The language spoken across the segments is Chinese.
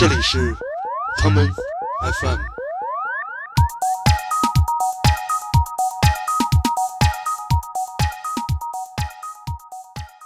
这里是他们 FM。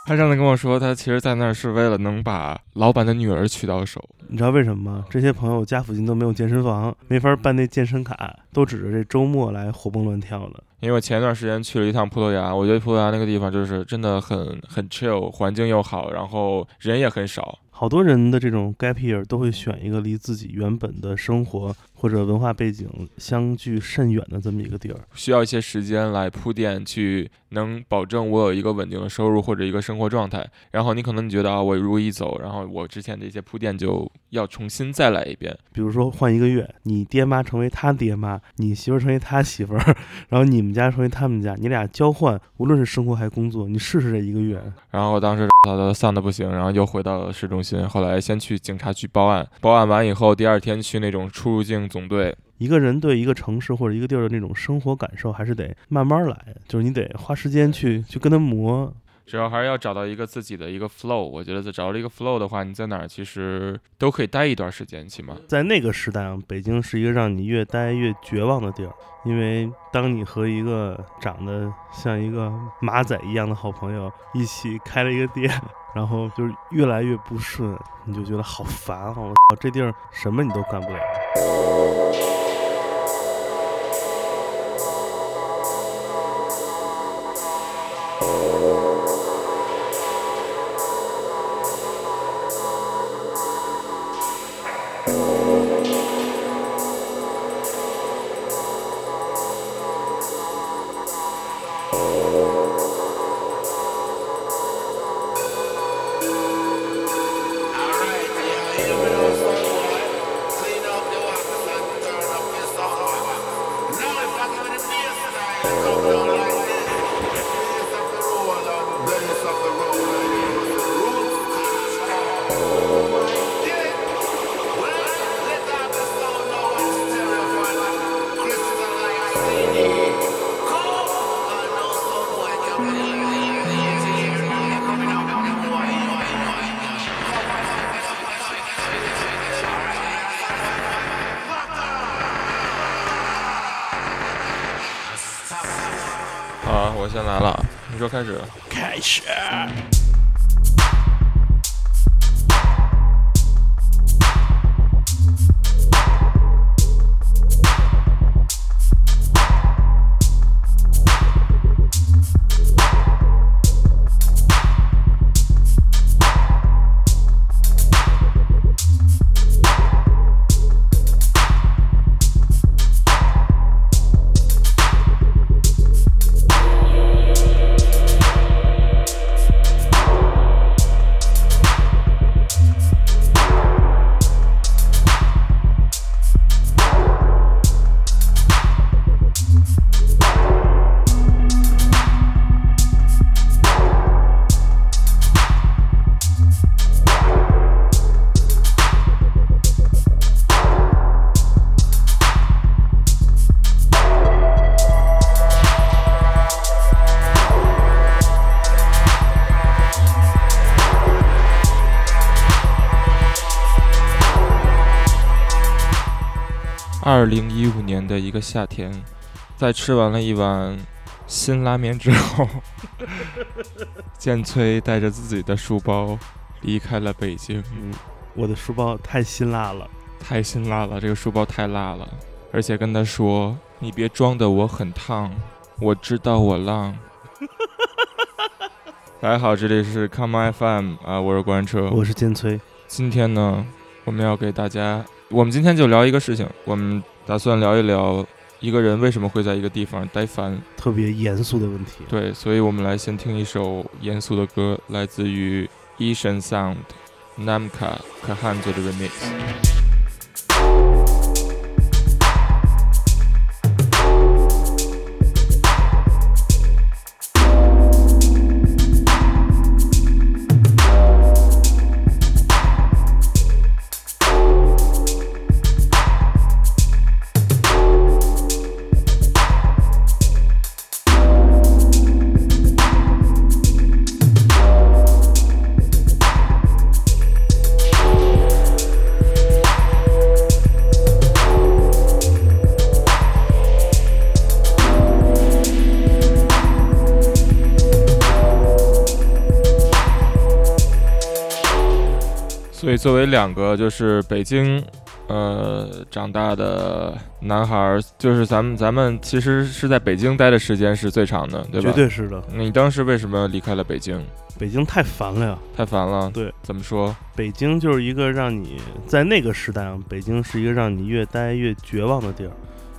他上次跟我说，他其实在那儿是为了能把老板的女儿娶到手。你知道为什么吗？这些朋友家附近都没有健身房，没法办那健身卡，都指着这周末来活蹦乱跳的。因为我前段时间去了一趟葡萄牙，我觉得葡萄牙那个地方就是真的很很 chill，环境又好，然后人也很少。好多人的这种 gap year 都会选一个离自己原本的生活或者文化背景相距甚远的这么一个地儿，需要一些时间来铺垫，去能保证我有一个稳定的收入或者一个生活状态。然后你可能你觉得啊，我如果一走，然后我之前的一些铺垫就要重新再来一遍。比如说换一个月，你爹妈成为他爹妈，你媳妇儿成为他媳妇儿，然后你们家成为他们家，你俩交换，无论是生活还是工作，你试试这一个月。然后当时 他都丧的不行，然后又回到了市中心。后来先去警察局报案，报案完以后，第二天去那种出入境总队。一个人对一个城市或者一个地儿的那种生活感受，还是得慢慢来，就是你得花时间去去跟他磨。主要还是要找到一个自己的一个 flow。我觉得在找到一个 flow 的话，你在哪儿其实都可以待一段时间，起码在那个时代啊，北京是一个让你越待越绝望的地儿，因为当你和一个长得像一个马仔一样的好朋友一起开了一个店，然后就是越来越不顺，你就觉得好烦啊！我操，这地儿什么你都干不了。Música 好，我先来了，你说开始。开始。二零一五年的一个夏天，在吃完了一碗辛拉面之后，建崔带着自己的书包离开了北京。嗯，我的书包太辛辣了，太辛辣了，这个书包太辣了，而且跟他说：“你别装的我很烫，我知道我浪。”大家好，这里是 Come FM 啊，我是关车，我是建崔。今天呢，我们要给大家。我们今天就聊一个事情，我们打算聊一聊一个人为什么会在一个地方待烦，特别严肃的问题。对，所以我们来先听一首严肃的歌，来自于 Asian Sound Namka Kahan 做的 remix。所以作为两个就是北京，呃长大的男孩儿，就是咱们咱们其实是在北京待的时间是最长的，对吧？绝对是的。你当时为什么离开了北京？北京太烦了呀！太烦了。对，怎么说？北京就是一个让你在那个时代啊，北京是一个让你越待越绝望的地儿，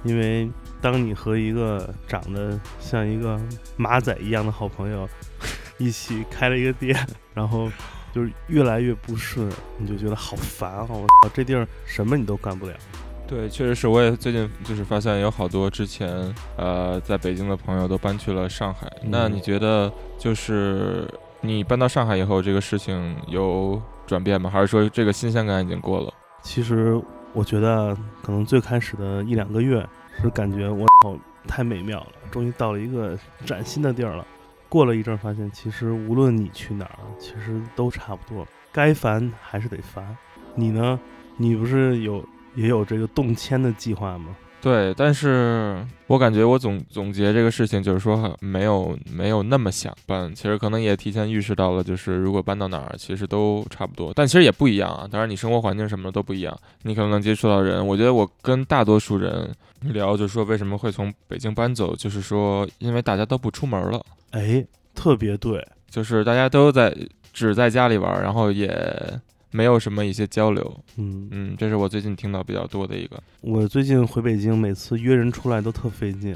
因为当你和一个长得像一个马仔一样的好朋友 一起开了一个店，然后就是越来越不顺，你就觉得好烦啊！我操，这地儿什么你都干不了。对，确实是，我也最近就是发现有好多之前呃在北京的朋友都搬去了上海。那你觉得就是你搬到上海以后，这个事情有转变吗？还是说这个新鲜感已经过了？其实我觉得可能最开始的一两个月是感觉我操太美妙了，终于到了一个崭新的地儿了。过了一阵，发现其实无论你去哪儿，其实都差不多，该烦还是得烦。你呢？你不是有？也有这个动迁的计划吗？对，但是我感觉我总总结这个事情，就是说没有没有那么想搬。其实可能也提前预示到了，就是如果搬到哪儿，其实都差不多。但其实也不一样啊。当然，你生活环境什么的都不一样，你可能能接触到人。我觉得我跟大多数人聊，就是说为什么会从北京搬走，就是说因为大家都不出门了。哎，特别对，就是大家都在只在家里玩，然后也。没有什么一些交流，嗯嗯，这是我最近听到比较多的一个。我最近回北京，每次约人出来都特费劲，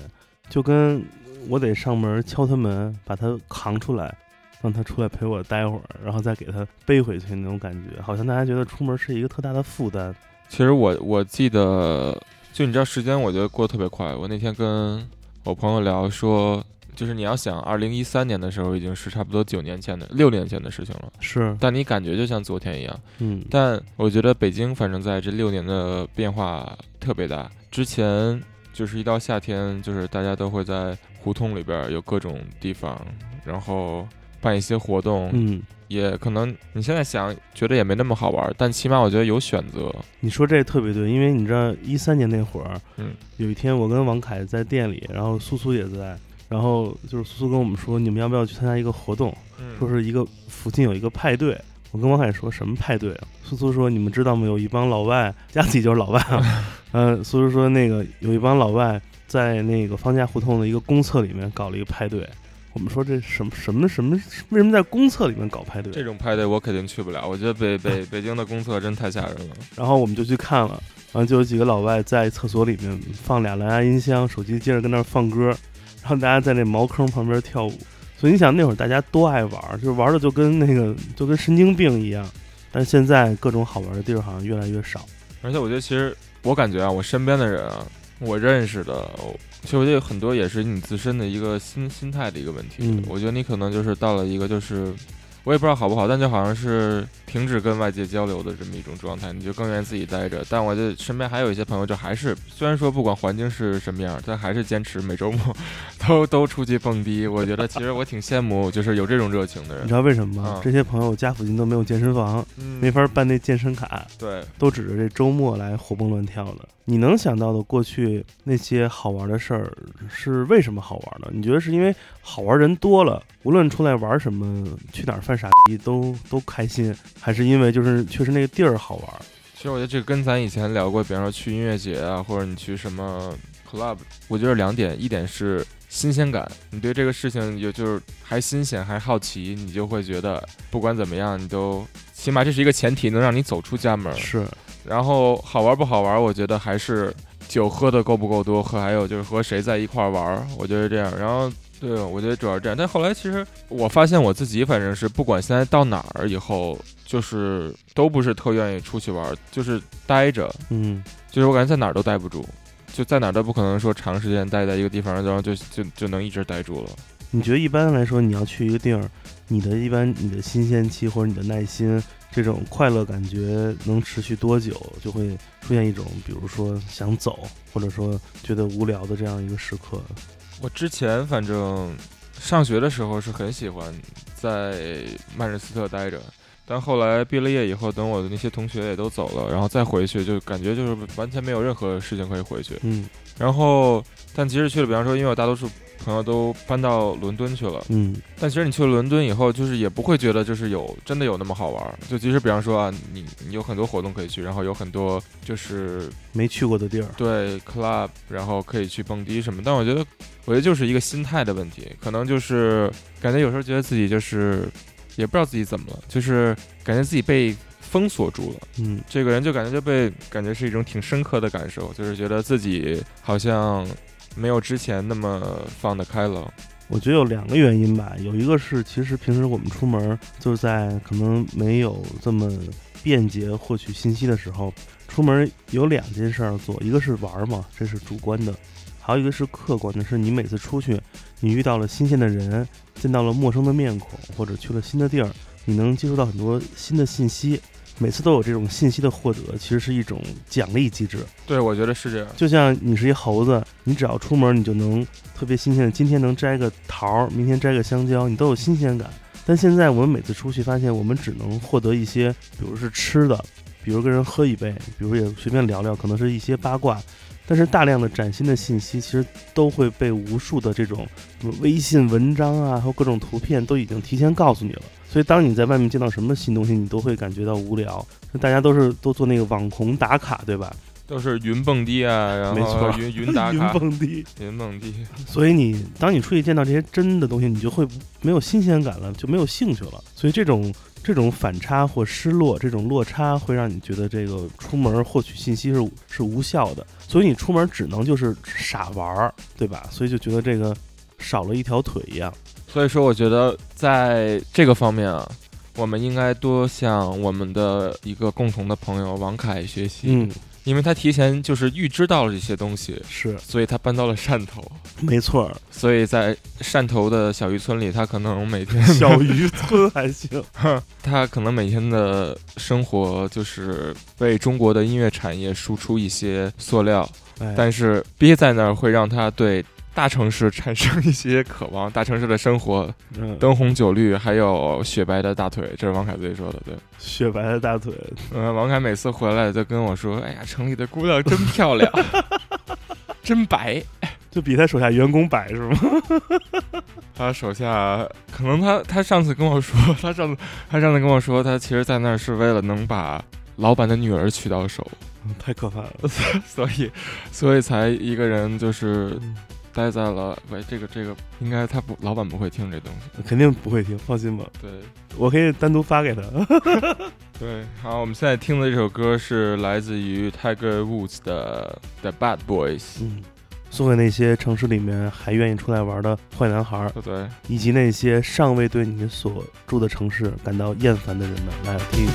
就跟我得上门敲他门，把他扛出来，让他出来陪我待会儿，然后再给他背回去那种感觉，好像大家觉得出门是一个特大的负担。其实我我记得，就你知道时间，我觉得过得特别快。我那天跟我朋友聊说。就是你要想，二零一三年的时候已经是差不多九年前的六年前的事情了，是。但你感觉就像昨天一样，嗯。但我觉得北京反正在这六年的变化特别大。之前就是一到夏天，就是大家都会在胡同里边有各种地方，然后办一些活动，嗯。也可能你现在想觉得也没那么好玩，但起码我觉得有选择。你说这特别对，因为你知道一三年那会儿，嗯，有一天我跟王凯在店里，然后苏苏也在。然后就是苏苏跟我们说，你们要不要去参加一个活动？说是一个附近有一个派对。我跟王凯说什么派对啊？苏苏说你们知道吗？有一帮老外，家自己就是老外啊。嗯，苏苏说那个有一帮老外在那个方家胡同的一个公厕里面搞了一个派对。我们说这什么什么什么？为什么在公厕里面搞派对？这种派对我肯定去不了。我觉得北北北京的公厕真太吓人了。然后我们就去看了，然后就有几个老外在厕所里面放俩蓝牙音箱，手机接着跟那儿放歌。然后大家在那茅坑旁边跳舞，所以你想那会儿大家多爱玩，就是玩的就跟那个就跟神经病一样。但现在各种好玩的地儿好像越来越少。而且我觉得，其实我感觉啊，我身边的人啊，我认识的，其实我觉得很多也是你自身的一个心心态的一个问题。嗯，我觉得你可能就是到了一个就是。我也不知道好不好，但就好像是停止跟外界交流的这么一种状态，你就更愿意自己待着。但我就身边还有一些朋友，就还是虽然说不管环境是什么样，但还是坚持每周末 都都出去蹦迪。我觉得其实我挺羡慕，就是有这种热情的人。你知道为什么吗？这些朋友家附近都没有健身房，没法办那健身卡，对，都指着这周末来活蹦乱跳的。你能想到的过去那些好玩的事儿是为什么好玩呢？你觉得是因为好玩人多了，无论出来玩什么，去哪儿犯傻逼都都开心，还是因为就是确实那个地儿好玩？其实我觉得这跟咱以前聊过，比方说去音乐节啊，或者你去什么 club，我觉得两点，一点是新鲜感，你对这个事情有就是还新鲜还好奇，你就会觉得不管怎么样，你都起码这是一个前提，能让你走出家门。是。然后好玩不好玩，我觉得还是酒喝的够不够多，和还有就是和谁在一块玩，我觉得这样。然后对，我觉得主要是这样。但后来其实我发现我自己反正是不管现在到哪儿以后，就是都不是特愿意出去玩，就是待着。嗯，就是我感觉在哪儿都待不住，就在哪儿都不可能说长时间待在一个地方，然后就就就能一直待住了。你觉得一般来说，你要去一个地儿，你的一般你的新鲜期或者你的耐心？这种快乐感觉能持续多久，就会出现一种，比如说想走，或者说觉得无聊的这样一个时刻。我之前反正上学的时候是很喜欢在曼彻斯特待着，但后来毕了业以后，等我的那些同学也都走了，然后再回去就感觉就是完全没有任何事情可以回去。嗯，然后但即使去了，比方说，因为我大多数朋友都搬到伦敦去了。嗯但其实你去了伦敦以后，就是也不会觉得就是有真的有那么好玩。就即使比方说啊，你你有很多活动可以去，然后有很多就是没去过的地儿，对 club，然后可以去蹦迪什么。但我觉得，我觉得就是一个心态的问题，可能就是感觉有时候觉得自己就是也不知道自己怎么了，就是感觉自己被封锁住了。嗯这个人就感觉就被感觉是一种挺深刻的感受，就是觉得自己好像没有之前那么放得开了。我觉得有两个原因吧，有一个是其实平时我们出门就是在可能没有这么便捷获取信息的时候，出门有两件事儿做，一个是玩儿嘛，这是主观的，还有一个是客观的，是你每次出去，你遇到了新鲜的人，见到了陌生的面孔，或者去了新的地儿，你能接触到很多新的信息。每次都有这种信息的获得，其实是一种奖励机制。对，我觉得是这样。就像你是一猴子，你只要出门，你就能特别新鲜的，今天能摘个桃儿，明天摘个香蕉，你都有新鲜感。但现在我们每次出去，发现我们只能获得一些，比如是吃的，比如跟人喝一杯，比如也随便聊聊，可能是一些八卦。但是大量的崭新的信息，其实都会被无数的这种什么微信文章啊，还有各种图片都已经提前告诉你了。所以当你在外面见到什么新东西，你都会感觉到无聊。大家都是都做那个网红打卡，对吧？都是云蹦迪啊，然没错后云云打卡，云蹦迪。云蹦迪。所以你当你出去见到这些真的东西，你就会没有新鲜感了，就没有兴趣了。所以这种这种反差或失落，这种落差会让你觉得这个出门获取信息是是无效的。所以你出门只能就是傻玩儿，对吧？所以就觉得这个少了一条腿一样。所以说，我觉得在这个方面啊，我们应该多向我们的一个共同的朋友王凯学习，嗯，因为他提前就是预知到了这些东西，是所以他搬到了汕头，没错，所以在汕头的小渔村里，他可能每天小渔村还行。他可能每天的生活就是为中国的音乐产业输出一些塑料，哎，但是憋在那儿会让他对大城市产生一些渴望，大城市的生活，嗯，灯红酒绿，还有雪白的大腿，这是王凯自己说的，对。雪白的大腿，嗯，王凯每次回来就跟我说：“哎呀，城里的姑娘真漂亮，真白。就比他手下员工白是吗？”他手下可能他他上次跟我说，他上次他上次跟我说，他其实在那儿是为了能把老板的女儿娶到手，太可怕了。所以所以才一个人就是嗯待在了喂这个这个应该他不老板不会听这东西，肯定不会听，放心吧，对。我可以单独发给他。对，好，我们现在听的这首歌是来自于 Tiger Woods 的《The Bad Boys》。嗯，送给那些城市里面还愿意出来玩的坏男孩儿，对。对，以及那些尚未对你所住的城市感到厌烦的人们，来听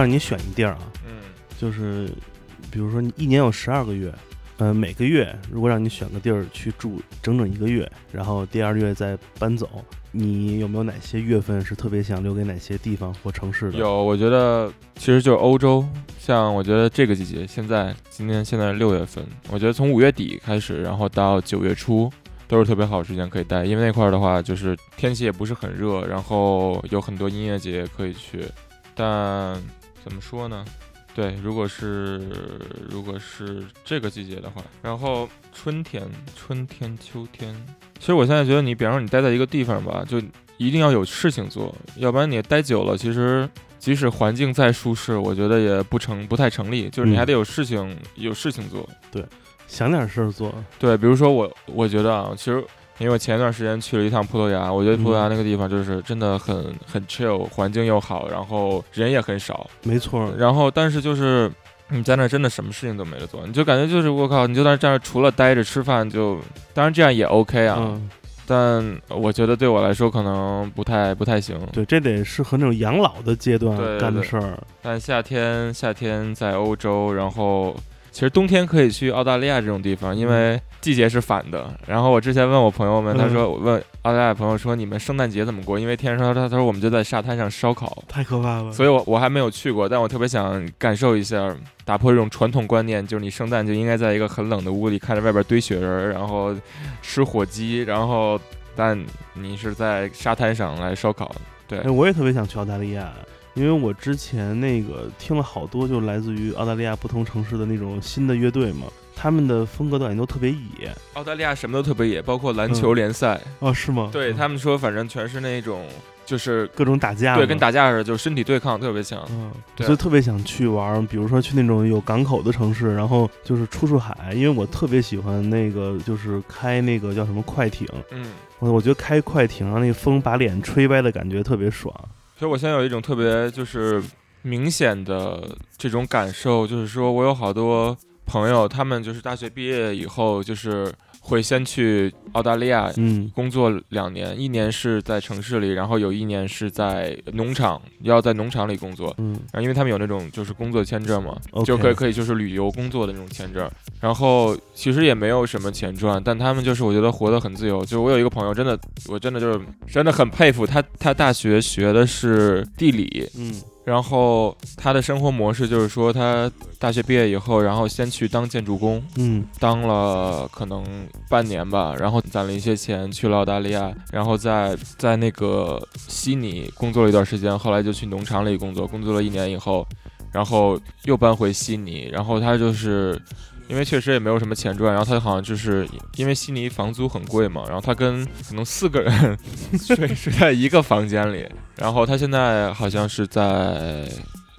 让你选一地儿啊，嗯，就是比如说你一年有十二个月，呃，每个月如果让你选个地儿去住整整一个月，然后第二月再搬走，你有没有哪些月份是特别想留给哪些地方或城市的？有，我觉得其实就是欧洲，像我觉得这个季节，现在今天现在六月份，我觉得从五月底开始，然后到九月初。都是特别好的时间可以待，因为那块儿的话，就是天气也不是很热，然后有很多音乐节可以去。但怎么说呢？对，如果是如果是这个季节的话，然后春天、春天、秋天，其实我现在觉得你，比方说你待在一个地方吧，就一定要有事情做，要不然你待久了，其实即使环境再舒适，我觉得也不成不太成立。就是你还得有事情，有事情做。对。想点事儿做，对，比如说我，我觉得啊，其实因为我前一段时间去了一趟葡萄牙，我觉得葡萄牙那个地方就是真的很很 chill，环境又好，然后人也很少，没错。然后但是就是你在那真的什么事情都没得做，你就感觉就是我靠，你就在那站着，除了待着吃饭，就当然这样也 OK 啊，但我觉得对我来说可能不太不太行。对，这得适合那种养老的阶段干的事儿。但夏天夏天在欧洲，然后。其实冬天可以去澳大利亚这种地方，因为季节是反的。然后我之前问我朋友们，他说我问澳大利亚朋友说你们圣诞节怎么过？因为天上他他说我们就在沙滩上烧烤，太可怕了。所以我我还没有去过，但我特别想感受一下，打破这种传统观念，就是你圣诞就应该在一个很冷的屋里看着外边堆雪人，然后吃火鸡，然后但你是在沙滩上来烧烤。对，我也特别想去澳大利亚。因为我之前那个听了好多，就来自于澳大利亚不同城市的那种新的乐队嘛，他们的风格导演都特别野。澳大利亚什么都特别野，包括篮球联赛哦，是吗？对他们说，反正全是那种就是各种打架，对，跟打架似的，就身体对抗特别强。嗯，所以特别想去玩，比如说去那种有港口的城市，然后就是出出海，因为我特别喜欢那个，就是开那个叫什么快艇。嗯，我我觉得开快艇，然后那风把脸吹歪的感觉特别爽。其实我现在有一种特别就是明显的这种感受，就是说我有好多朋友，他们就是大学毕业以后就是。会先去澳大利亚，嗯，工作两年，一年是在城市里，然后有一年是在农场，要在农场里工作，嗯，然后因为他们有那种就是工作签证嘛，就可以可以就是旅游工作的那种签证，然后其实也没有什么钱赚，但他们就是我觉得活得很自由。就我有一个朋友，真的，我真的就是真的很佩服他，他大学学的是地理，嗯。然后他的生活模式就是说，他大学毕业以后，然后先去当建筑工，嗯，当了可能半年吧，然后攒了一些钱去了澳大利亚，然后在在那个悉尼工作了一段时间，后来就去农场里工作，工作了一年以后，然后又搬回悉尼，然后他就是。因为确实也没有什么钱赚，然后他好像就是因为悉尼房租很贵嘛，然后他跟可能四个人 睡睡在一个房间里，然后他现在好像是在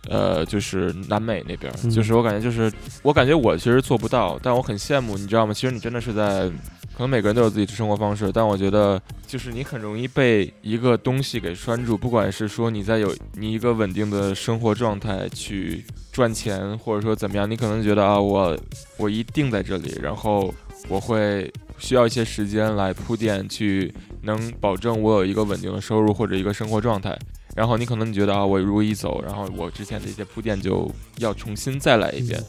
呃就是南美那边，就是我感觉就是我感觉我其实做不到，但我很羡慕，你知道吗？其实你真的是在。可能每个人都有自己的生活方式，但我觉得就是你很容易被一个东西给拴住，不管是说你在有你一个稳定的生活状态去赚钱，或者说怎么样，你可能觉得啊，我我一定在这里，然后我会需要一些时间来铺垫，去能保证我有一个稳定的收入或者一个生活状态，然后你可能觉得啊，我如果一走，然后我之前的一些铺垫就要重新再来一遍。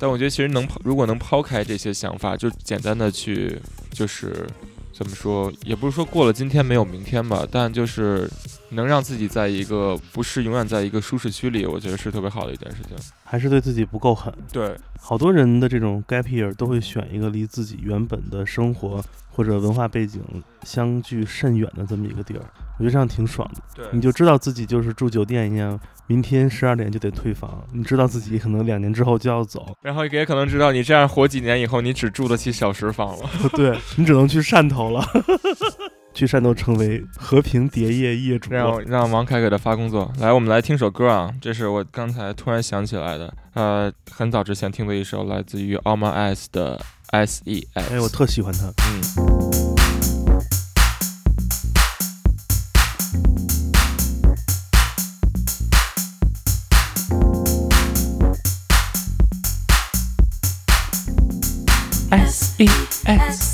但我觉得其实能抛，如果能抛开这些想法，就简单的去，就是怎么说，也不是说过了今天没有明天吧，但就是能让自己在一个不是永远在一个舒适区里，我觉得是特别好的一件事情。还是对自己不够狠。对，好多人的这种 gap year 都会选一个离自己原本的生活或者文化背景相距甚远的这么一个地儿，我觉得这样挺爽的。对，你就知道自己就是住酒店一样。明天十二点就得退房，你知道自己可能两年之后就要走，然后也可能知道你这样活几年以后，你只住得起小时房了。对你只能去汕头了，去汕头成为和平叠业业主。让让王凯给他发工作。来，我们来听首歌啊，这是我刚才突然想起来的，呃，很早之前听的一首来自于 All My Eyes 的 S E S。哎，我特喜欢他，嗯。S E X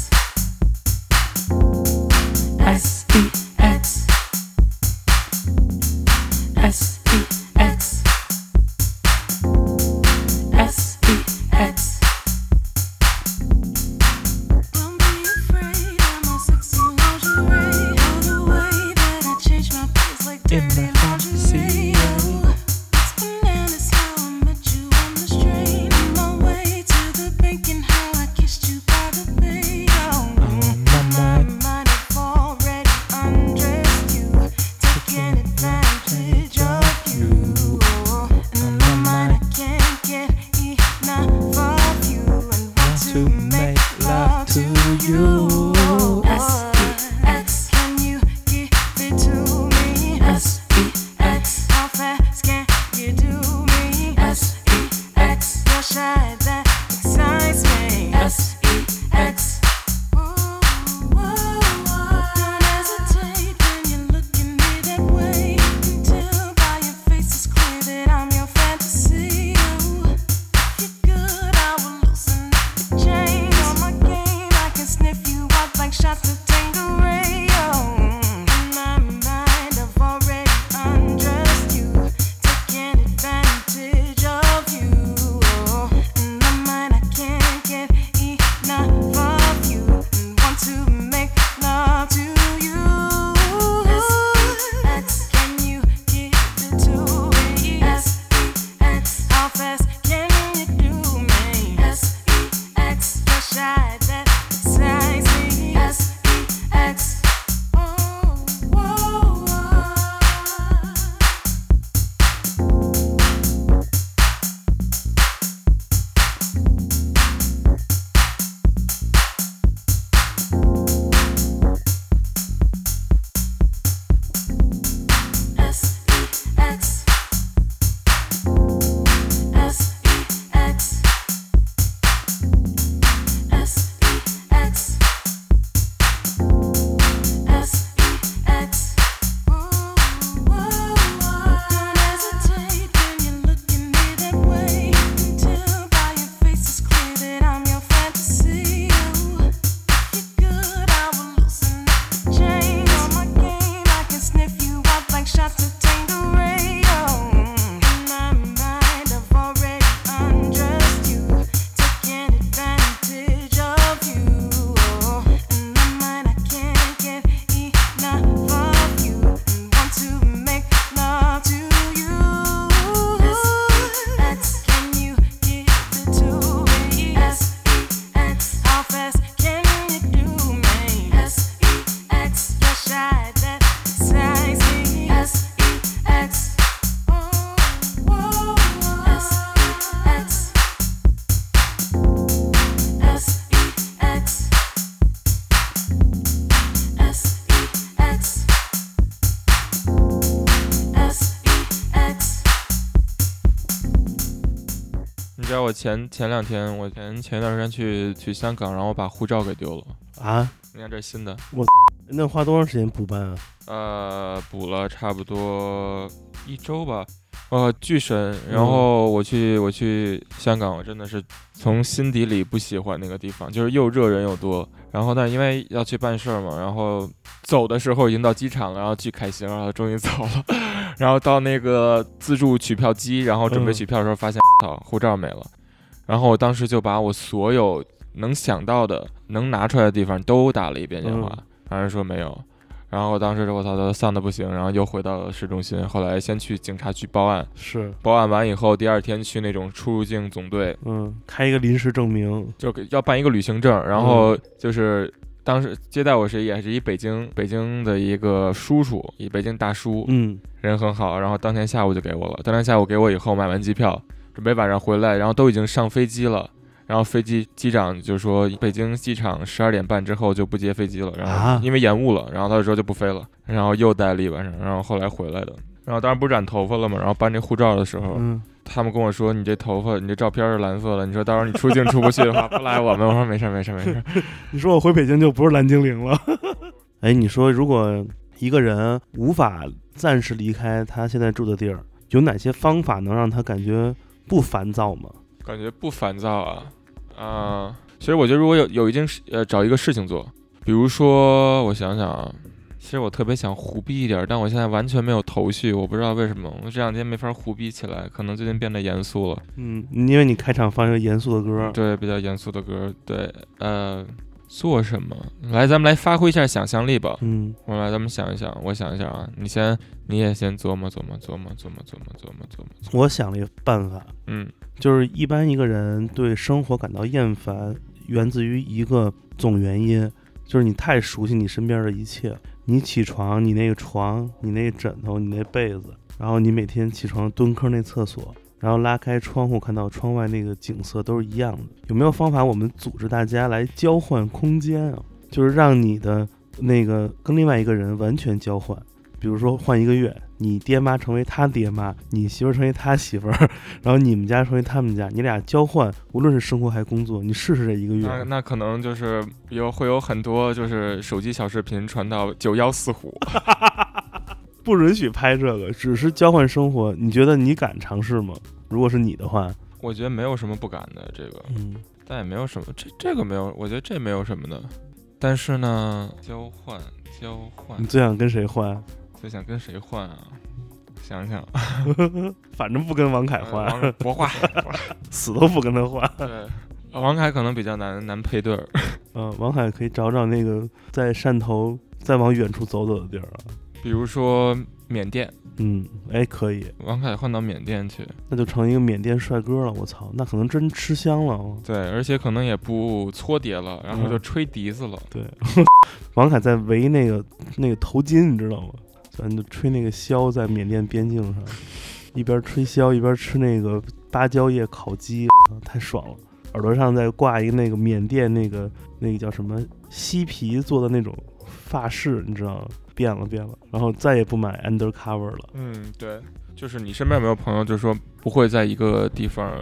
前前两天，我前前一段时间去去香港，然后把护照给丢了。啊，你看这新的，我那花多长时间补办啊？呃，补了差不多一周吧，呃，巨神。然后我去我去香港，我真的是从心底里不喜欢那个地方，就是又热人又多。然后但是因为要去办事儿嘛，然后走的时候已经到机场了，然后巨开心，然后终于走了。然后到那个自助取票机，然后准备嗯取票的时候，发现操护照没了。然后我当时就把我所有能想到的、能拿出来的地方都打了一遍电话，然后人说没有。然后当时我操，都丧的不行，然后又回到了市中心。后来先去警察局报案，是，报案完以后，第二天去那种出入境总队，嗯，开一个临时证明，就给要办一个旅行证，然后就是当时接待我是也是一北京北京的一个叔叔，一北京大叔，嗯，人很好，然后当天下午就给我了。当天下午给我以后，买完机票，准备晚上回来，然后都已经上飞机了。然后飞机机长就说，北京机场十二点半之后就不接飞机了，然啊后因为延误了，然后他就说就不飞了，然后又待了一晚上，然后后来回来的。然后当时不是染头发了嘛，然后办这护照的时候，嗯，他们跟我说你这头发，你这照片是蓝色的，你说到时候你出境出不去的话，不赖我们。我说没事没事没事。你说我回北京就不是蓝精灵了。哎，你说如果一个人无法暂时离开他现在住的地儿，有哪些方法能让他感觉不烦躁吗？感觉不烦躁啊，啊、其实我觉得如果有有一件事，呃，找一个事情做，比如说我想想啊，其实我特别想胡逼一点儿，但我现在完全没有头绪，我不知道为什么，我这两天没法胡逼起来，可能最近变得严肃了，嗯，因为你开场放一个严肃的歌，对，比较严肃的歌，对，呃，做什么？来，咱们来发挥一下想象力吧，嗯。我们来，咱们想一想，我想一想啊，你先，你也先琢磨琢磨琢磨琢磨琢磨琢磨琢磨，我想了一个办法，嗯。就是一般一个人对生活感到厌烦，源自于一个总原因，就是你太熟悉你身边的一切。你起床，你那个床，你那个枕头，你那被子，然后你每天起床蹲坑那厕所，然后拉开窗户看到窗外那个景色都是一样的。有没有方法我们组织大家来交换空间啊？就是让你的那个跟另外一个人完全交换。比如说换一个月，你爹妈成为他爹妈，你媳妇儿成为他媳妇儿，然后你们家成为他们家，你俩交换，无论是生活还是工作，你试试这一个月。那那可能就是有会有很多就是手机小视频传到九幺四虎，不允许拍这个，只是交换生活。你觉得你敢尝试吗？如果是你的话，我觉得没有什么不敢的这个，嗯，但也没有什么这这个没有，我觉得这没有什么的。但是呢，交换交换你，最想跟谁换？最想跟谁换啊？想想，反正不跟王凯呃换，王博化，死都不跟他换。对，王凯可能比较难难配对儿。嗯，王凯可以找找那个在汕头再往远处走走的地儿啊。比如说缅甸，嗯，哎，可以，王凯换到缅甸去，那就成一个缅甸帅哥了。我操，那可能真吃香了。哦对，而且可能也不搓碟了，然后就嗯吹笛子了。对，王凯在围那个那个头巾，你知道吗？咱就吹那个箫，在缅甸边境上，一边吹箫一边吃那个芭蕉叶烤鸡，啊 太爽了。耳朵上再挂一个那个缅甸那个那个叫什么犀皮做的那种发饰，你知道吗？变了变了，然后再也不买 undercover 了。嗯，对，就是你身边有没有朋友，就是说不会在一个地方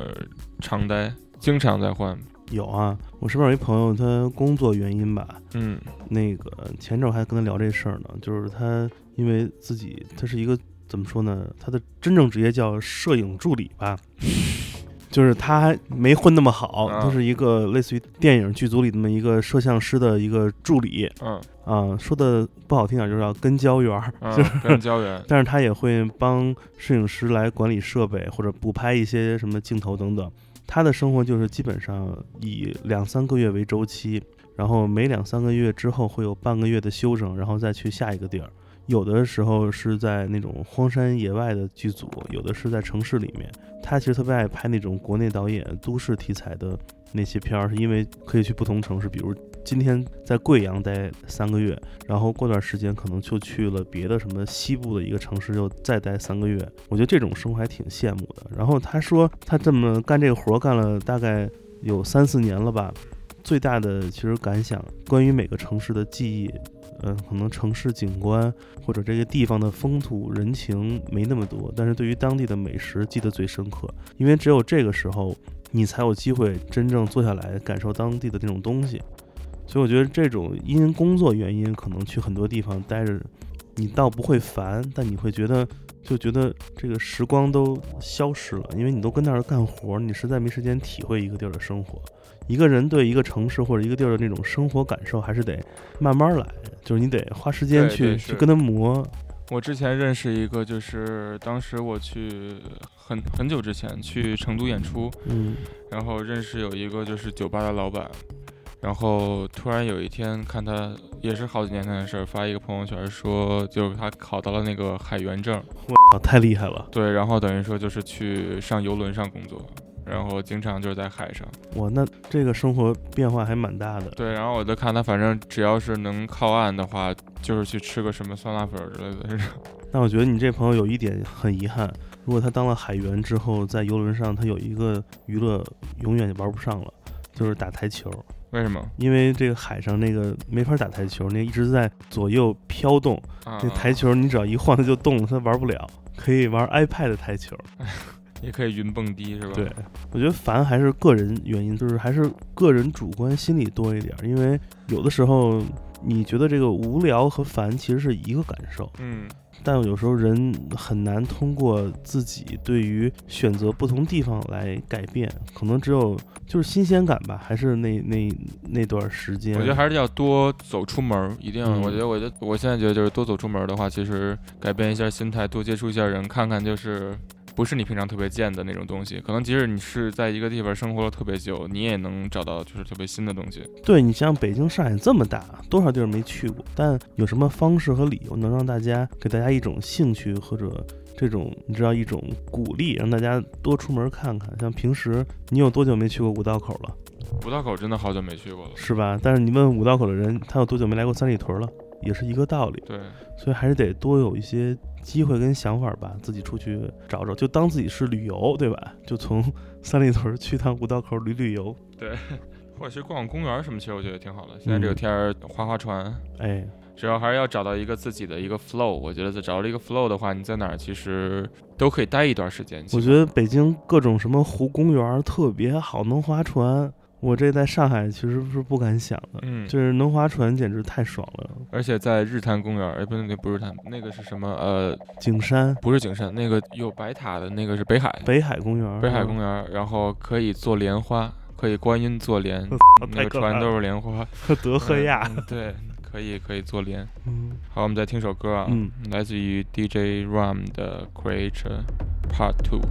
常待，经常在换？有啊，我身边有一朋友，他工作原因吧，嗯那个前阵儿还跟他聊这事儿呢，就是他因为自己他是一个怎么说呢，他的真正职业叫摄影助理吧，就是他还没混那么好，啊他是一个类似于电影剧组里那么一个摄像师的一个助理嗯啊，说的不好听点就是要跟焦员儿，嗯 就是，跟胶员。但是他也会帮摄影师来管理设备或者补拍一些什么镜头等等。他的生活就是基本上以两三个月为周期，然后每两三个月之后会有半个月的休整，然后再去下一个地儿。有的时候是在那种荒山野外的剧组，有的是在城市里面。他其实特别爱拍那种国内导演都市题材的那些片儿，是因为可以去不同城市，比如今天在贵阳待三个月，然后过段时间可能就去了别的什么西部的一个城市，又再待三个月。我觉得这种生活还挺羡慕的。然后他说他这么干这个活儿干了大概有三四年了吧，最大的其实感想关于每个城市的记忆，嗯可能城市景观或者这个地方的风土人情没那么多，但是对于当地的美食记得最深刻，因为只有这个时候，你才有机会真正坐下来感受当地的这种东西。所以我觉得这种因工作原因可能去很多地方待着，你倒不会烦，但你会觉得就觉得这个时光都消失了，因为你都跟那儿干活，你实在没时间体会一个地儿的生活。一个人对一个城市或者一个地儿的那种生活感受，还是得慢慢来，就是你得花时间去去跟他磨。我之前认识一个，就是当时我去很很久之前去成都演出，嗯然后认识有一个就是酒吧的老板，然后突然有一天看他也是好几年前的事儿，发一个朋友圈说，就是他考到了那个海员证，哇，太厉害了！对，然后等于说就是去上游轮上工作，然后经常就是在海上，哇，那这个生活变化还蛮大的。对，然后我就看他反正只要是能靠岸的话，就是去吃个什么酸辣粉儿之类的这种。但我觉得你这朋友有一点很遗憾，如果他当了海员之后，在游轮上他有一个娱乐永远玩不上了，就是打台球。为什么？因为这个海上那个没法打台球，那一直在左右飘动，啊，那台球你只要一晃它就动了，它玩不了。可以玩 iPad 台球。也可以云蹦迪是吧？对，我觉得烦还是个人原因，就是还是个人主观心理多一点儿，因为有的时候你觉得这个无聊和烦其实是一个感受，嗯，但有时候人很难通过自己对于选择不同地方来改变，可能只有就是新鲜感吧，还是那那那段时间。我觉得还是要多走出门儿，一定要。嗯我觉得，我觉得我现在觉得就是多走出门儿的话，其实改变一下心态，多接触一下人，看看就是不是你平常特别见的那种东西。可能即使你是在一个地方生活了特别久，你也能找到就是特别新的东西。对你像北京、上海这么大，多少地儿没去过，但有什么方式和理由能让大家给大家一种兴趣或者这种你知道一种鼓励，让大家多出门看看？像平时你有多久没去过五道口了，五道口真的好久没去过了。是吧？但是你问五道口的人，他有多久没来过三里屯了，也是一个道理。对，所以还是得多有一些机会跟想法吧，自己出去找找，就当自己是旅游，对吧？就从三里屯去趟五道口旅旅游，对 或者去逛逛公园什么，其实我觉得挺好的。现在这个嗯天儿，划划船，哎，主要还是要找到一个自己的一个 flow。我觉得在找到一个 flow 的话，你在哪儿其实都可以待一段时间。我觉得北京各种什么湖公园特别好，能划船。我这在上海其实是不敢想的，嗯，就是能划船简直太爽了。而且在日坛公园儿，哎，不对，那不是日坛，那个是什么？呃，景山、不是景山，那个有白塔的那个是北海，北海公园，北海公园儿，然后可以做莲花，可以观音做莲，那个船都是莲花。德赫亚，嗯对，可以可以做莲。嗯好，我们再听首歌啊，嗯来自于 DJ Ram 的 Creature Part Two。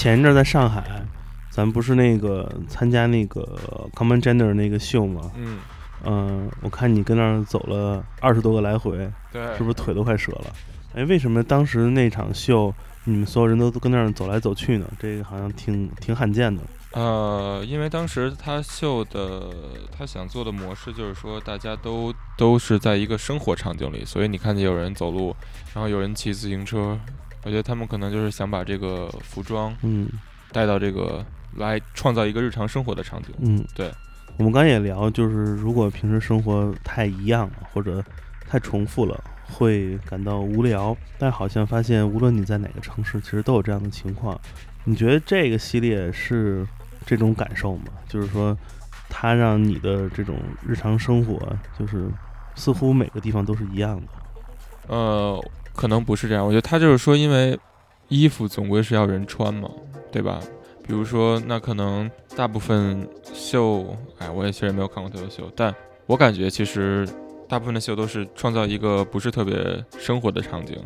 前一阵儿在上海，咱不是那个参加那个 Common Gender 那个秀吗？嗯，嗯、我看你跟那儿走了二十多个来回，对，是不是腿都快折了？哎，为什么当时那场秀你们所有人都跟那儿走来走去呢？这个好像挺挺罕见的。呃，因为当时他秀的，他想做的模式就是说，大家都都是在一个生活场景里，所以你看见有人走路，然后有人骑自行车，我觉得他们可能就是想把这个服装嗯带到这个来创造一个日常生活的场景。嗯，对。我们刚才也聊，就是如果平时生活太一样了，或者太重复了，会感到无聊。但好像发现，无论你在哪个城市，其实都有这样的情况。你觉得这个系列是这种感受吗？就是说，它让你的这种日常生活，就是似乎每个地方都是一样的。呃，可能不是这样，我觉得他就是说，因为衣服总归是要人穿嘛，对吧？比如说，那可能大部分秀，哎，我也其实也没有看过特别秀，但我感觉其实大部分的秀都是创造一个不是特别生活的场景，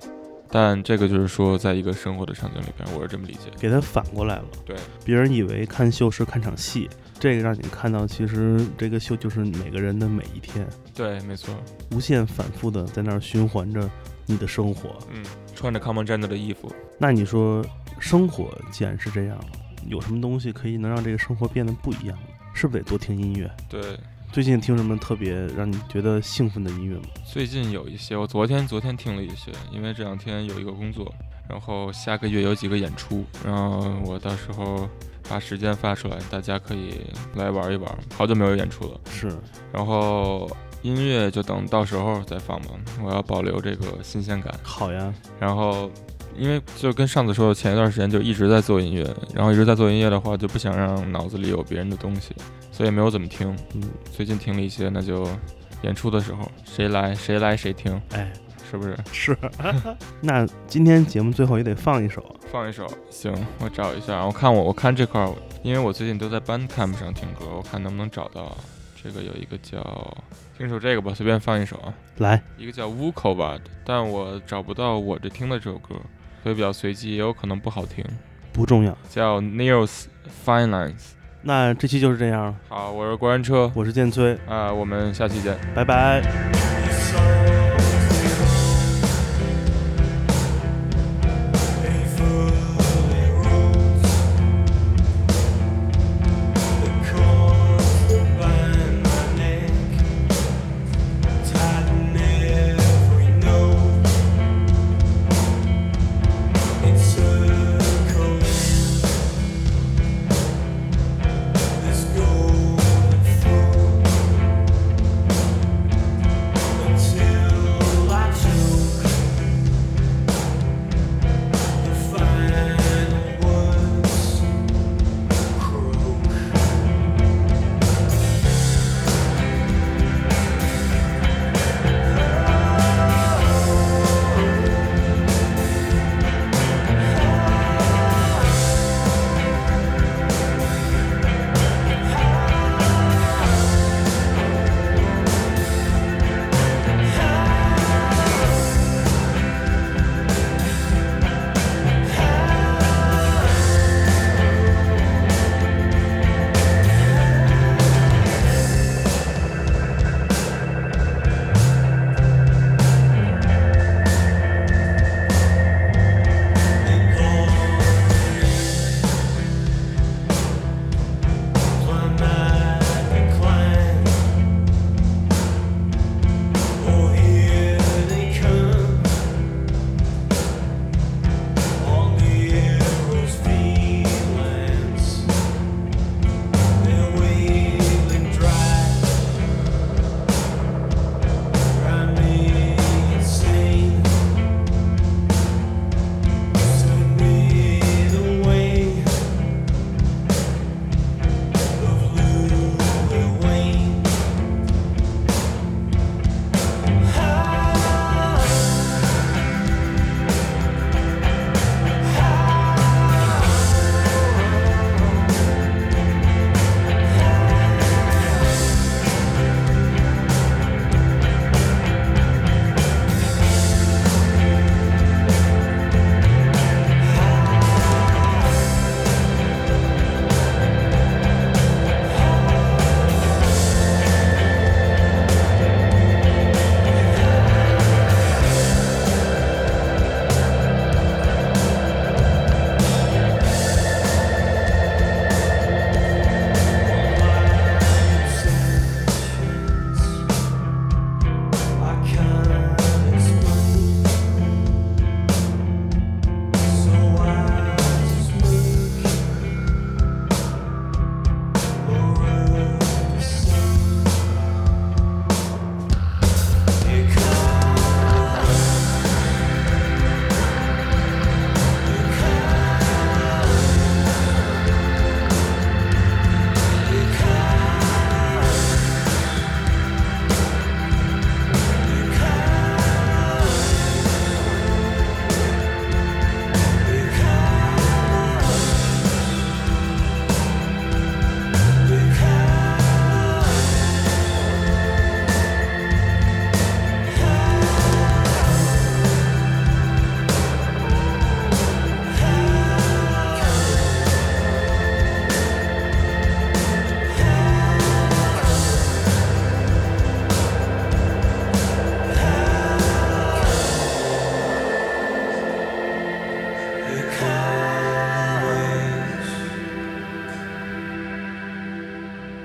但这个就是说，在一个生活的场景里边，我是这么理解。给它反过来了。对，别人以为看秀是看场戏，这个让你看到，其实这个秀就是每个人的每一天，对，没错，无限反复的在那儿循环着你的生活。嗯，穿着 Common Gender 的衣服，那你说，生活既然是这样，有什么东西可以能让这个生活变得不一样？是不是得多听音乐？对。最近听什么特别让你觉得兴奋的音乐吗？最近有一些，我昨天昨天听了一些，因为这两天有一个工作，然后下个月有几个演出，然后我到时候把时间发出来，大家可以来玩一玩。好久没有演出了，是，然后音乐就等到时候再放吧，我要保留这个新鲜感。好呀，然后，因为就跟上次说的，前一段时间就一直在做音乐，然后一直在做音乐的话，就不想让脑子里有别人的东西，所以没有怎么听。嗯，最近听了一些，那就演出的时候谁来谁来谁听，哎，是不是？是。那今天节目最后也得放一首，放一首，行，我找一下。我看我我看这块儿，因为我最近都在 Bandcamp 上听歌，我看能不能找到。这个有一个叫，听首这个吧，随便放一首啊。来，一个叫 Wuko 吧，但我找不到我这听的这首歌，所以比较随机，也有可能不好听。不重要。叫 Neil's Fine Lines。那这期就是这样，好，我是国人车，我是建崔，啊、我们下期见。拜拜。